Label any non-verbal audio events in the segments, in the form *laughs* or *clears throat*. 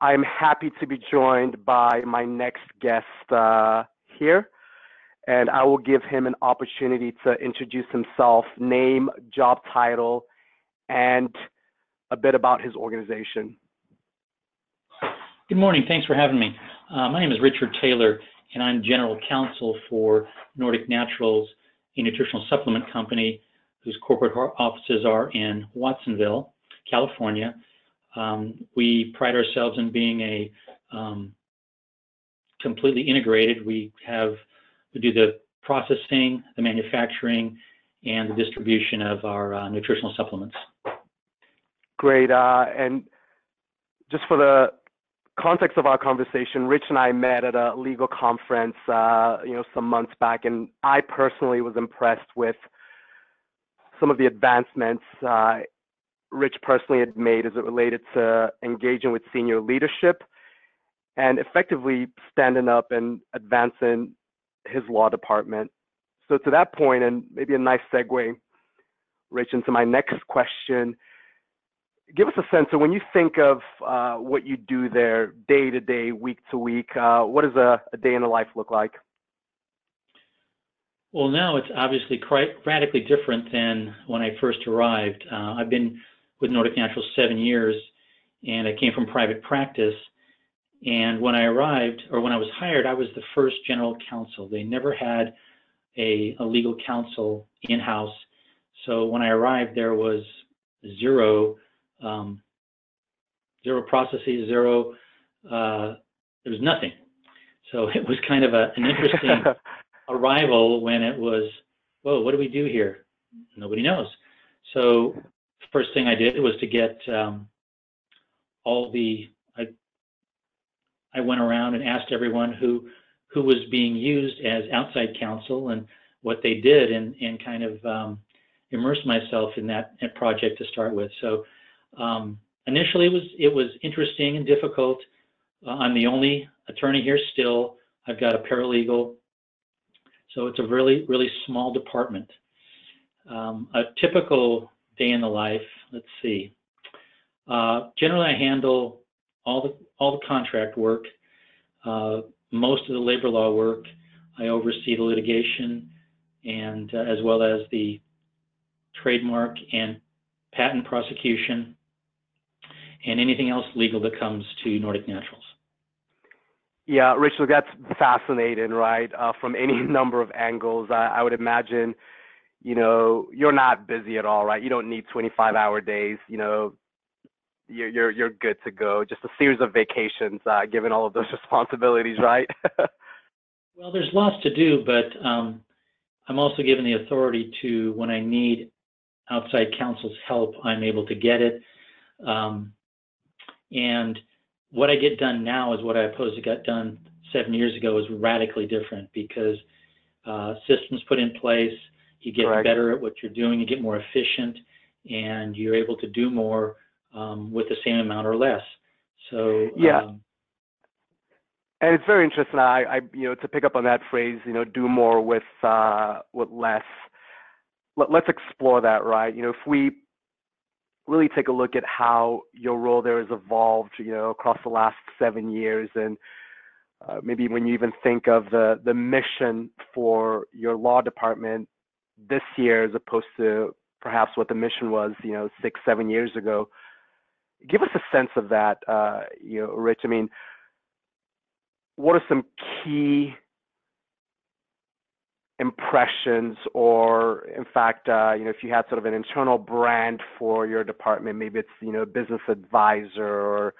I'm happy to be joined by my next guest uh, here, and I will give him an opportunity to introduce himself, name, job title, and a bit about his organization. Good morning. Thanks for having me. Uh, my name is Richard Taylor, and I'm General Counsel for Nordic Naturals, a nutritional supplement company whose corporate offices are in Watsonville, California. Um, we pride ourselves in being a um, completely integrated. We have we do the processing, the manufacturing, and the distribution of our uh, nutritional supplements. Great. Uh, and just for the context of our conversation, Rich and I met at a legal conference, uh, you know, some months back, and I personally was impressed with some of the advancements uh, Rich personally had made as it related to engaging with senior leadership and effectively standing up and advancing his law department. So to that point, and maybe a nice segue, Rich, into my next question, give us a sense of when you think of uh, what you do there day to day, week to week, uh, what does a, a, day in the life look like? Well, now it's obviously quite radically different than when I first arrived. Uh, I've been with Nordic Naturals seven years, and I came from private practice. And when I arrived, or when I was hired, I was the first general counsel. They never had a, a legal counsel in house. So when I arrived, there was zero um, zero processes, zero, uh, there was nothing. So *laughs* it was kind of a, an interesting *laughs* arrival when it was, whoa, what do we do here? Nobody knows. So first thing I did was to get um, all the, I, I went around and asked everyone who, who was being used as outside counsel and what they did and, and kind of um, immerse myself in that project to start with. So um, initially, it was it was interesting and difficult. Uh, I'm the only attorney here still. I've got a paralegal, so it's a really really small department. Um, a typical day in the life. Let's see. Uh, generally, I handle all the all the contract work, uh, most of the labor law work. I oversee the litigation, and uh, as well as the trademark and patent prosecution and anything else legal that comes to Nordic Naturals. Yeah, Richard, that's fascinating, right? Uh, from any *laughs* number of angles, I, I, would imagine, you know, you're not busy at all, right? You don't need 25-hour days. You know, you're you're you're good to go. Just a series of vacations, uh, given all of those *laughs* responsibilities, right? *laughs* well, there's lots to do, but um, I'm also given the authority to, when I need outside counsel's help, I'm able to get it. Um, and what I get done now is what I opposed to got done seven years ago is radically different because uh, systems put in place, you get Correct. better at what you're doing, you get more efficient, and you're able to do more um, with the same amount or less. So yeah. Um, and it's very interesting. I, I, you know, to pick up on that phrase, you know, do more with uh, with less. Let, let's explore that, right? You know, if we really take a look at how your role there has evolved, you know, across the last seven years, and uh, maybe when you even think of the the mission for your law department this year, as opposed to perhaps what the mission was, you know, six, seven years ago. Give us a sense of that, uh, you know, Rich. I mean, what are some key impressions or in fact uh, you know if you had sort of an internal brand for your department maybe it's you know business advisor or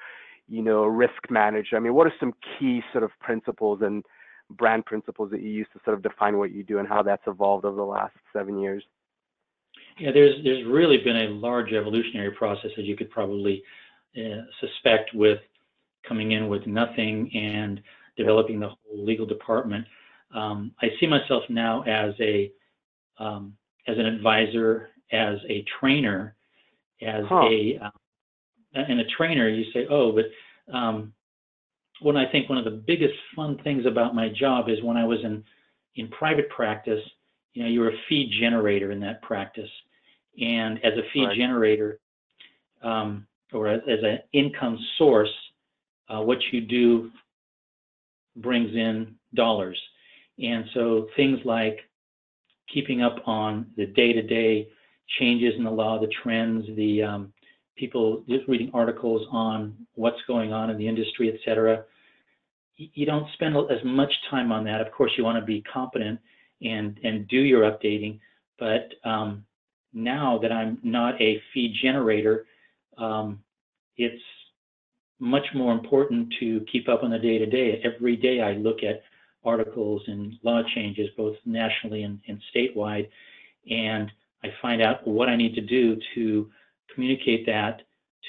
you know risk manager i mean what are some key sort of principles and brand principles that you use to sort of define what you do and how that's evolved over the last seven years yeah there's there's really been a large evolutionary process as you could probably uh, suspect with coming in with nothing and developing the whole legal department um, I see myself now as a um, as an advisor, as a trainer, as huh. a uh, and a trainer. You say, oh, but when I think one of the biggest fun things about my job is when I was in in private practice. You know, you were a fee generator in that practice, and as a fee right. generator, um, or as, as an income source, uh, what you do brings in dollars. And so things like keeping up on the day-to-day changes in the law, the trends, the um, people just reading articles on what's going on in the industry, et cetera. You don't spend as much time on that. Of course, you want to be competent and and do your updating. But um, now that I'm not a fee generator, um, it's much more important to keep up on the day to day. Every day I look at articles and law changes, both nationally and, and statewide, and I find out what I need to do to communicate that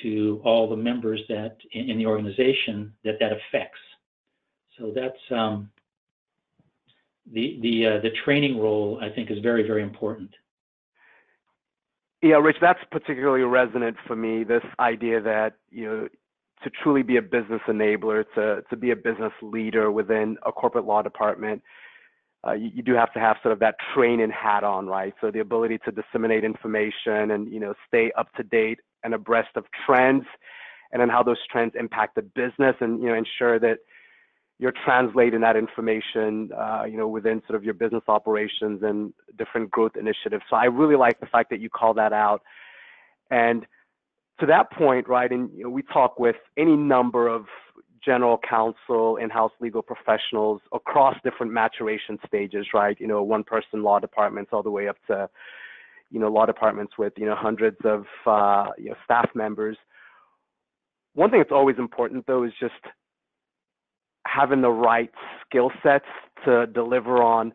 to all the members that in, in the organization that that affects. So that's um, the the uh, the training role. I think is very very important. Yeah, Rich, that's particularly resonant for me. This idea that you know to truly be a business enabler, to to be a business leader within a corporate law department, uh, you, you, do have to have sort of that training hat on, right? So the ability to disseminate information and you know stay up to date and abreast of trends, and then how those trends impact the business, and you know ensure that you're translating that information, uh, you know, within sort of your business operations and different growth initiatives. So I really like the fact that you call that out, and to that point, right, and you know, we talk with any number of general counsel, in-house legal professionals across different maturation stages, right? You know, one-person law departments all the way up to, you know, law departments with you know hundreds of uh, you know staff members. One thing that's always important though is just having the right skill sets to deliver on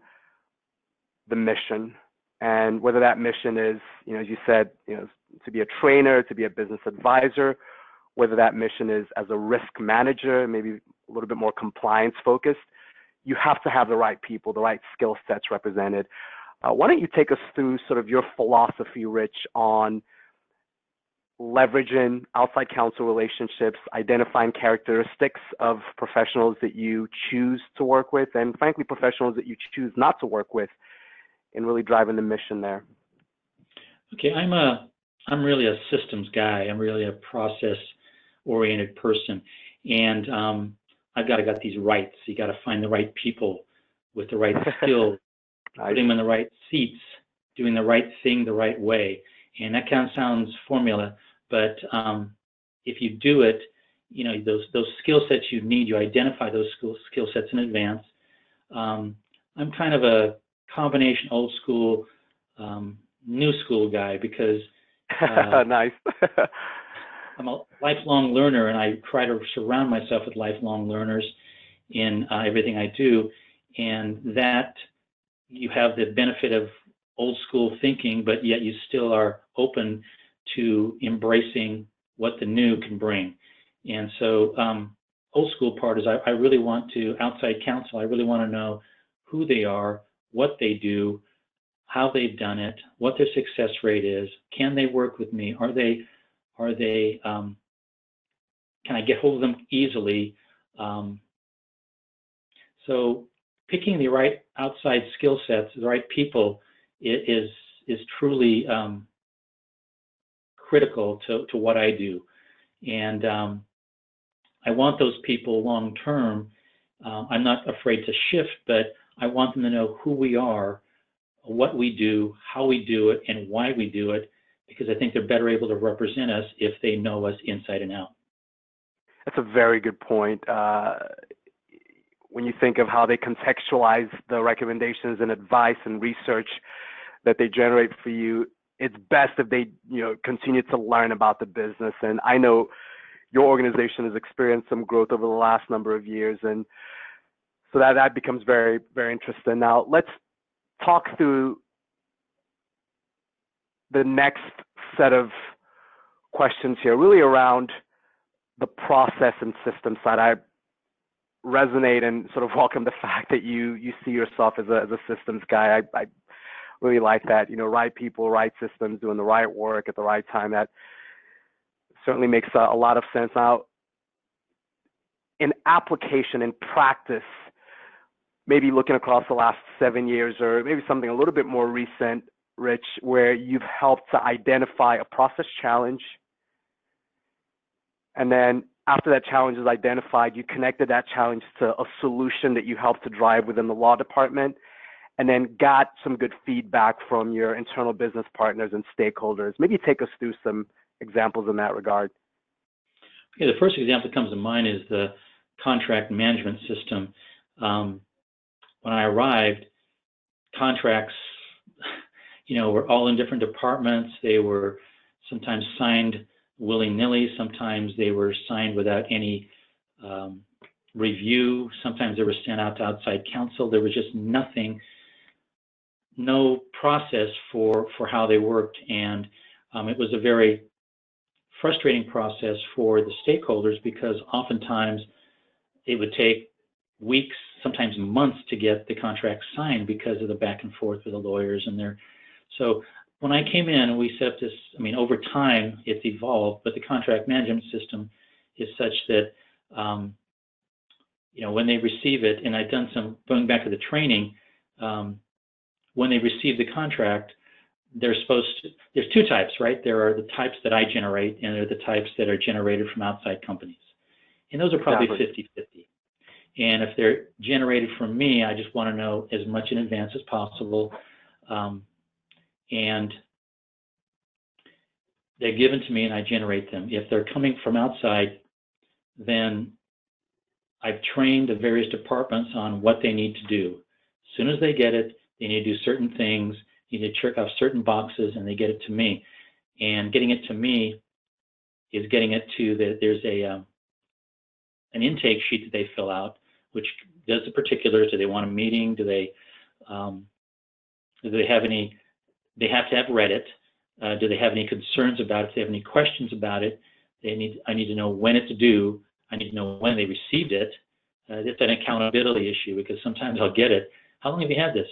the mission, and whether that mission is, you know, as you said, you know, to be a trainer, to be a business advisor, whether that mission is as a risk manager, maybe a little bit more compliance focused, you have to have the right people, the right skill sets represented. Uh, why don't you take us through sort of your philosophy, Rich, on leveraging outside counsel relationships, identifying characteristics of professionals that you choose to work with, and frankly, professionals that you choose not to work with, in really driving the mission there? Okay, I'm a I'm really a systems guy. I'm really a process oriented person. And um, I've got to got these rights. You got to find the right people with the right *laughs* skills, put them in the right seats, doing the right thing the right way. And that kind of sounds formula, but um, if you do it, you know those those skill sets you need. You identify those skill skill sets in advance. Um, I'm kind of a combination old school, um, new school guy because *laughs* uh, nice. *laughs* I'm a lifelong learner, and I try to surround myself with lifelong learners in uh, everything I do. And that you have the benefit of old school thinking, but yet you still are open to embracing what the new can bring. And so, um, old school part is I, I really want to, outside counsel, I really want to know who they are, what they do, how they've done it, what their success rate is, can they work with me, are they, are they, um, can I get hold of them easily? Um, so picking the right outside skill sets, the right people, is is truly um, critical to, to what I do, and um, I want those people long term. Uh, I'm not afraid to shift, but I want them to know who we are what we do, how we do it, and why we do it, because I think they're better able to represent us if they know us inside and out. That's a very good point. Uh, when you think of how they contextualize the recommendations and advice and research that they generate for you, it's best if they, you know, continue to learn about the business. And I know your organization has experienced some growth over the last number of years, and so that that becomes very, very interesting. Now let's talk through the next set of questions here, really around the process and system side. I resonate and sort of *laughs* welcome the fact that you you see yourself as a as a systems guy. I, I really like that. You know, right people, right systems, doing the right work at the right time. That certainly makes a, a lot of sense. Now, in application in practice, maybe looking across the last seven years or maybe something a little bit more recent, Rich, where you've helped to identify a process challenge and then after that challenge is identified, you connected that challenge to a solution that you helped to drive within the law department, and then got some good feedback from your internal business partners and stakeholders. Maybe take us through some examples in that regard. Okay, the first example that comes to mind is the contract management system. Um, when I arrived, contracts, you know, we were all in different departments. They were sometimes signed willy-nilly. Sometimes they were signed without any um, review. Sometimes they were sent out to outside counsel. There was just nothing, no process for for how they worked, and um, it was a very frustrating process for the stakeholders because oftentimes it would take weeks, sometimes months to get the contract signed because of the back and forth with the lawyers and their. So when I came in and we set up this, I mean, over time it's evolved, but the contract management system is such that, um, you know, when they receive it, and I've done some, going back to the training, um, when they receive the contract, they're supposed to, there's two types, right? There are the types that I generate, and there are the types that are generated from outside companies. And those are probably 50 Exactly. 50. And if they're generated from me, I just want to know as much in advance as possible. Um, and they're given to me and I generate them. If they're coming from outside, then I've trained the various departments on what they need to do. As soon as they get it, they need to do certain things, you need to check off certain boxes, and they get it to me. And getting it to me is getting it to the, there's a um, an intake sheet that they fill out, which does the particulars. Do they want a meeting? Do they um, do they have any? They have to have read it. Uh, do they have any concerns about it? If they have any questions about it, they need. I need to know when it's due. I need to know when they received it. Uh, it's an accountability issue because sometimes I'll get it. How long have you had this?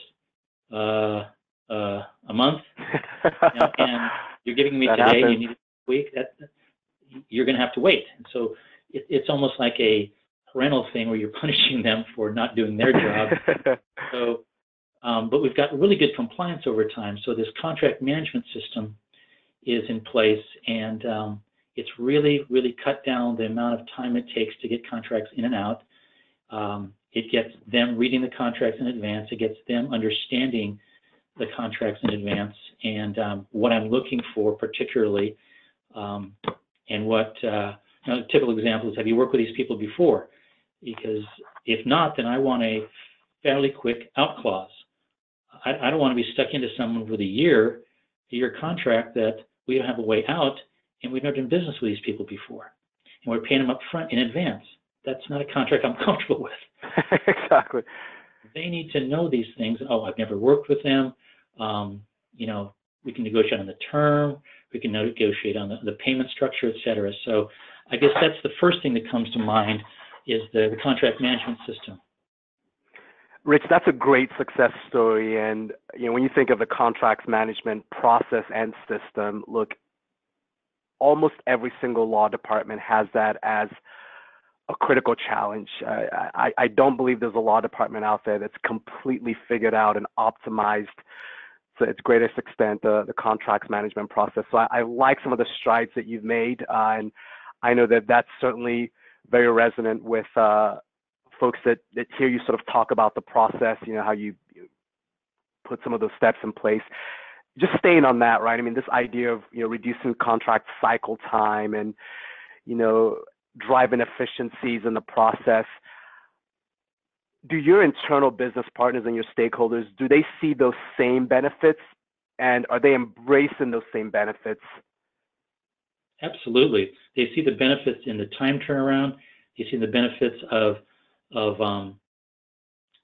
Uh, uh, a month. *laughs* Now, and you're giving me That today. happens. You need a week. That you're going to have to wait. And so it, it's almost like a parental thing where you're *laughs* punishing them for not doing their job. *laughs* So, um, but we've got really good compliance over time. So this contract management system is in place, and um, it's really, really cut down the amount of time it takes to get contracts in and out. Um, it gets them reading the contracts in advance. It gets them understanding the contracts in advance and um, what I'm looking for particularly, um, and what uh, you know, typical examples. Have you worked with these people before? Because if not, then I want a fairly quick out clause. I, I don't want to be stuck into someone with a year, a year contract that we don't have a way out, and we've never done business with these people before, and we're paying them up front in advance. That's not a contract I'm *laughs* comfortable with. *laughs* exactly. They need to know these things. Oh, I've never worked with them. Um, you know, we can negotiate on the term, we can negotiate on the, the payment structure, et cetera. So I guess that's the first thing that comes to mind is the, the contract management system. Rich, that's a great success story. And you know, when you think of the contracts management process and system, look, almost every single law department has that as a critical challenge. I, I, I don't believe there's a law department out there that's completely figured out and optimized to its greatest extent the, the contracts management process. So I, I like some of the strides that you've made, uh, and I know that that's certainly very resonant with uh, folks that, that hear you sort of talk about the process, you know, how you, you put some of those steps in place. Just staying on that, right? I mean, this idea of, you know, reducing contract cycle time and, you know, driving efficiencies in the process. Do your internal business partners and your stakeholders, do they see those same benefits and are they embracing those same benefits? Absolutely. They see the benefits in the time turnaround. They see the benefits of, of um,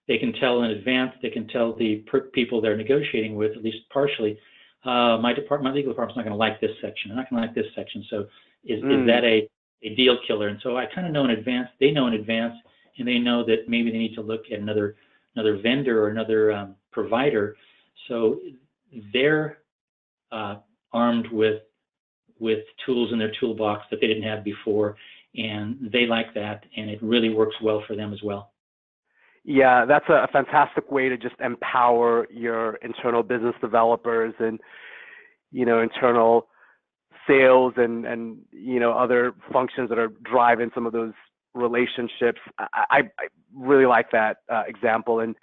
they can tell in advance, they can tell the per- people they're negotiating with, at least partially, uh, my department, my legal department's not going to like this section. They're not going to like this section. So is, Mm. is that a, a deal killer? And so I kind of know in advance, they know in advance, and they know that maybe they need to look at another, another vendor or another um, provider. So they're uh, armed with, with tools in their toolbox that they didn't have before, and they like that, and it really works well for them as well. Yeah, that's a, fantastic way to just empower your internal business developers and, you know, internal sales and and you know other functions that are driving some of those relationships. I, I, really like that uh, example and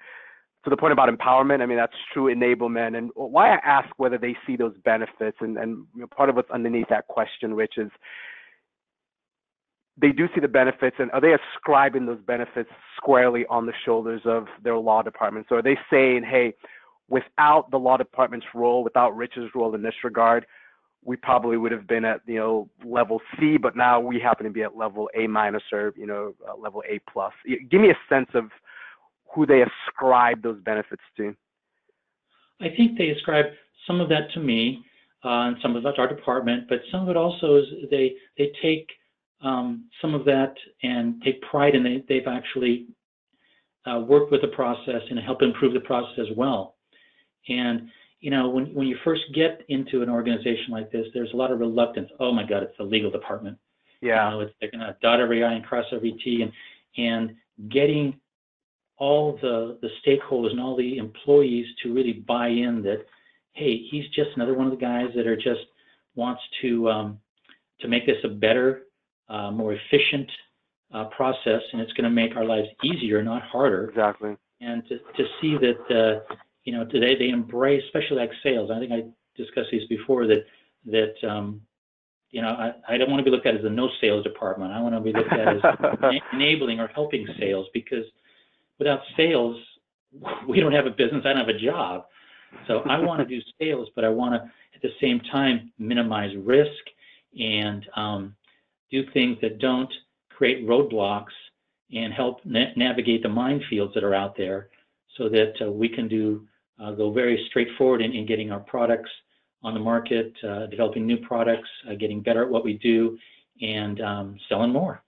to the point about empowerment. I mean that's true enablement. And why I ask whether they see those benefits and and part of what's underneath that question, Rich, is they do see the benefits and are they ascribing those benefits squarely on the shoulders of their law department? So are they saying, hey, without the law department's role, without Rich's role in this regard, we probably would have been at you know level C, but now we happen to be at level A minus or you know uh, level A plus. Give me a sense of who they ascribe those benefits to. I think they ascribe some of that to me, uh, and some of that to our department, but some of it also is they they take um, some of that and take pride in they, they've actually uh, worked with the process and help improve the process as well. And you know, when when you first get into an organization like this, there's a lot of reluctance. Oh my God, it's the legal department. Yeah. You know, it's they're gonna dot every I and cross every T, and and getting all the the stakeholders and all the employees to really buy in that, hey, he's just another one of the guys that are just wants to um, to make this a better uh, more efficient uh, process, and it's going to make our lives easier, not harder. Exactly. And to, to see that, uh, you know, today they embrace, especially like sales. I think I discussed these before that that um, you know I, I don't want to be looked at as a no sales department. I want to be looked at as *laughs* enabling or helping sales because without sales, we don't have a business. I don't have a job. So I want to do *laughs* sales, but I want to at the same time minimize risk and um, do things that don't create roadblocks and help na navigate the minefields that are out there so that uh, we can do uh, go very straightforward in, in, getting our products on the market, uh, developing new products, uh, getting better at what we do, and um, selling more.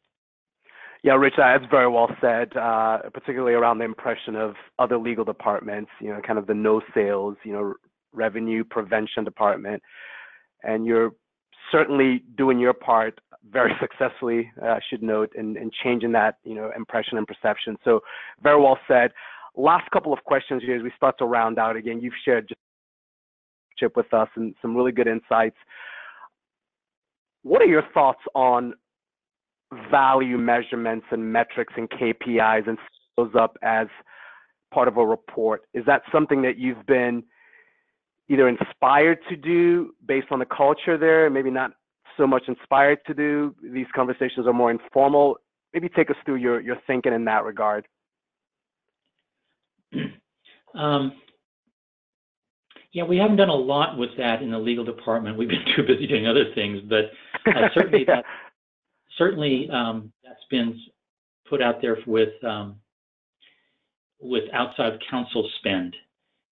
Yeah, Rich, that's very well said, uh, particularly around the impression of other legal departments, you know, kind of the no sales, you know, revenue prevention department. And you're certainly doing your part very *laughs* successfully, uh, I should note, in, in changing that, you know, impression and perception. So very well said. Last couple of questions here as we start to round out. Again, you've shared just with us and some really good insights. What are your thoughts on value measurements and metrics and KPIs and those up as part of a report? Is that something that you've been either inspired to do based on the culture there, maybe not so much inspired to do. These conversations are more informal. Maybe take us through your, your thinking in that regard. *clears throat* Um, yeah, we haven't done a lot with that in the legal department. We've been *laughs* too busy doing other things, but uh, certainly *laughs* yeah. that certainly um, that's been put out there with um, with outside counsel spend.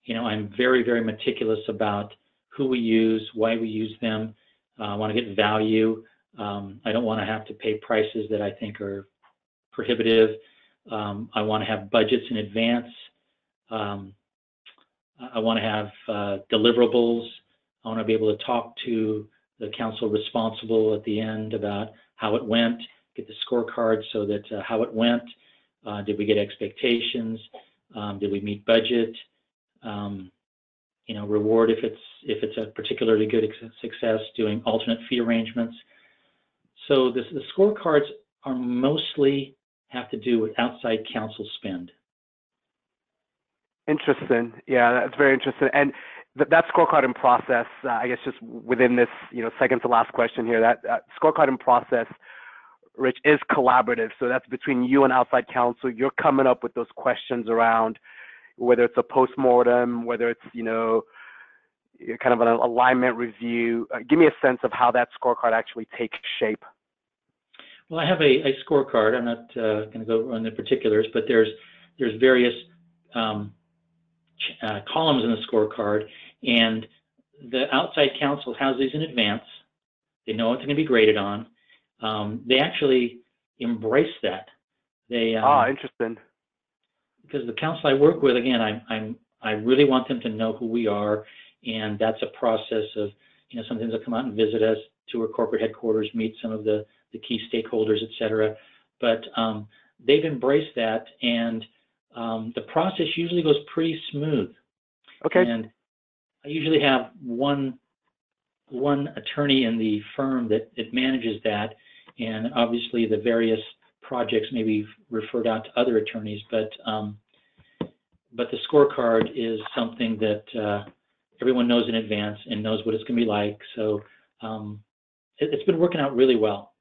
You know, I'm very very meticulous about who we use, why we use them, uh, I want to get value. Um, I don't want to have to pay prices that I think are prohibitive. Um, I want to have budgets in advance. Um, I want to have uh, deliverables. I want to be able to talk to the counsel responsible at the end about how it went, get the scorecard so that uh, how it went, uh, did we get expectations, um, did we meet budget, um, you know, reward if it's if it's a particularly good success, doing alternate fee arrangements. So this, the scorecards are mostly have to do with outside counsel spend. Interesting. Yeah, that's very interesting. And th- that scorecard and process, uh, I guess, just within this, you know, second to last question here, that uh, scorecard and process, Rich, is collaborative. So that's between you and outside counsel. You're coming up with those questions around whether it's a postmortem, whether it's you know kind of an alignment review. Uh, give me a sense of how that scorecard actually takes shape. Well, I have a, a scorecard. I'm not uh, going to go on the particulars, but there's there's various um, uh, columns in the scorecard, and the outside counsel has these in advance. They know what they're going to be graded on. Um, they actually embrace that. They um, ah, interesting because the counsel I work with, again, I'm, I'm, I really want them to know who we are, and that's a process of, you know, sometimes they'll come out and visit us to our corporate headquarters, meet some of the, the key stakeholders, et cetera. But um, they've embraced that, and um, the process usually goes pretty smooth. Okay. And I usually have one one attorney in the firm that it manages that, and obviously the various projects may be referred out to other attorneys, but um, but the scorecard is something that uh, everyone knows in advance and knows what it's going to be like. So um, it, it's been working out really well.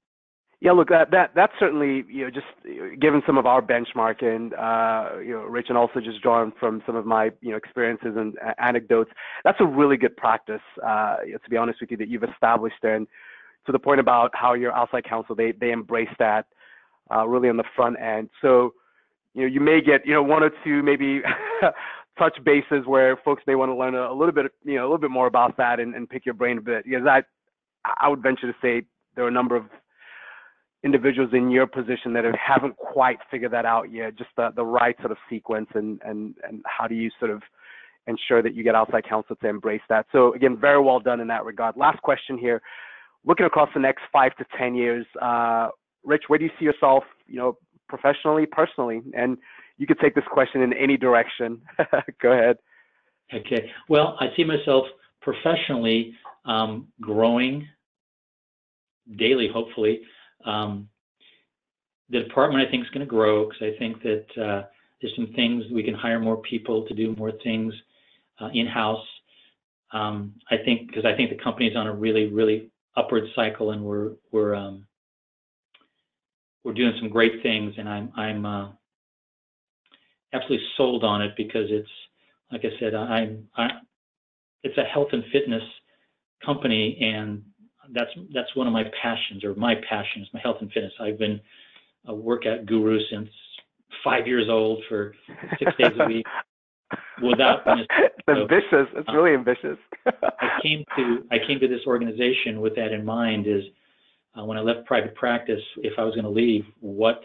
Yeah, look, that that that's certainly you know just given some of our benchmarking, uh, you know, Rich, and also just drawn from some of my you know experiences and anecdotes. That's a really good practice. Uh, you know, to be honest with you, that you've established and to the point about how your outside counsel they they embrace that uh, really on the front end. So you know you may get you know one or two maybe *laughs* touch bases where folks may want to learn a, a, little bit you know a little bit more about that and, and pick your brain a bit because I I would venture to say there are a number of individuals in your position that haven't quite figured that out yet, just the, the right sort of sequence and, and, and how do you sort of ensure that you get outside counsel to embrace that. So again, very well done in that regard. Last question here. Looking across the next five to 10 years, uh, Rich, where do you see yourself, you know, professionally, personally? And you could take this question in any direction. *laughs* Go ahead. Okay. Well, I see myself professionally um, growing daily, hopefully. Um, the department, I think, is going to grow because I think that uh, there's some things we can hire more people to do more things uh, in-house. Um, I think because I think the company is on a really, really upward cycle, and we're we're um, we're doing some great things, and I'm I'm uh, absolutely sold on it because it's like I said, I'm I, it's a health and fitness company, and that's that's one of my passions, or my passions, my health and fitness. I've been a workout guru since five years old for six days a week *laughs* without *laughs* it's ambitious. It's uh, really ambitious. I came to I came to this organization with that in mind. Is uh, when I left private practice, if I was going to leave, what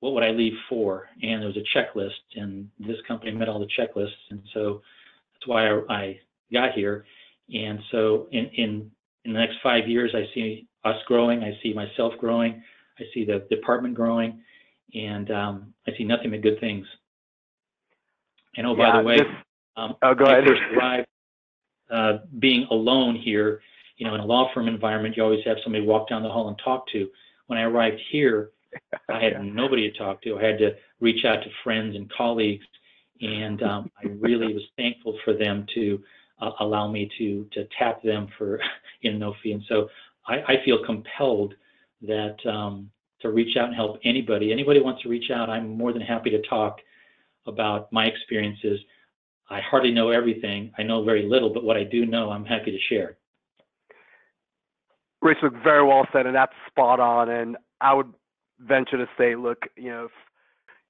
what would I leave for? And there was a checklist, and this company met all the checklists, and so that's why I, I got here. And so in, in in the next five years, I see us growing. I see myself growing. I see the department growing, and um, I see nothing but good things. And oh, by the way, this, um, oh, go ahead. first arrived, uh, being alone here, you know, in a law firm environment, you always have somebody walk down the hall and talk to. When I arrived here, I had *laughs* nobody to talk to. I had to reach out to friends and colleagues, and um, *laughs* I really was thankful for them to uh, allow me to to tap them for *laughs* in no fee. And so I, I feel compelled that um, to reach out and help anybody. Anybody wants to reach out, I'm more than happy to talk about my experiences. I hardly know everything. I know very little, but what I do know, I'm happy to share. Rich, look, very well said, and that's spot on. And I would venture to say, look, you know, if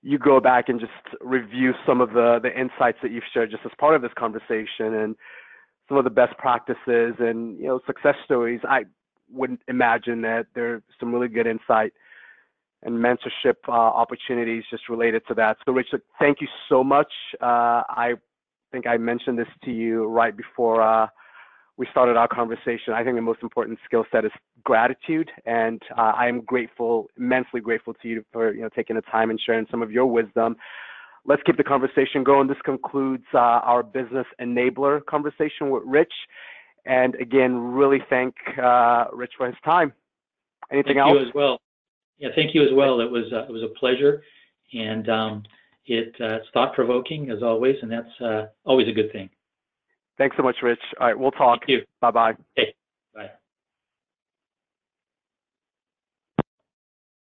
you go back and just review some of the the insights that you've shared just as part of this conversation and some of the best practices and you know success stories, I would imagine that there's some really good insight and mentorship uh, opportunities just related to that. So, Richard, thank you so much. Uh, I think I mentioned this to you right before uh, we started our conversation. I think the most important skill set is gratitude, and uh, I am grateful, immensely grateful to you for you know taking the time and sharing some of your wisdom let's keep the conversation going. This concludes uh, our business enabler conversation with Rich. And again, really thank uh, Rich for his time. Anything thank else? you as well. Yeah, thank you as well. It was uh, it was a pleasure, and um, it, uh, it's thought provoking as always, and that's uh, always a good thing. Thanks so much, Rich. All right, we'll talk. Thank you. Bye bye. Okay.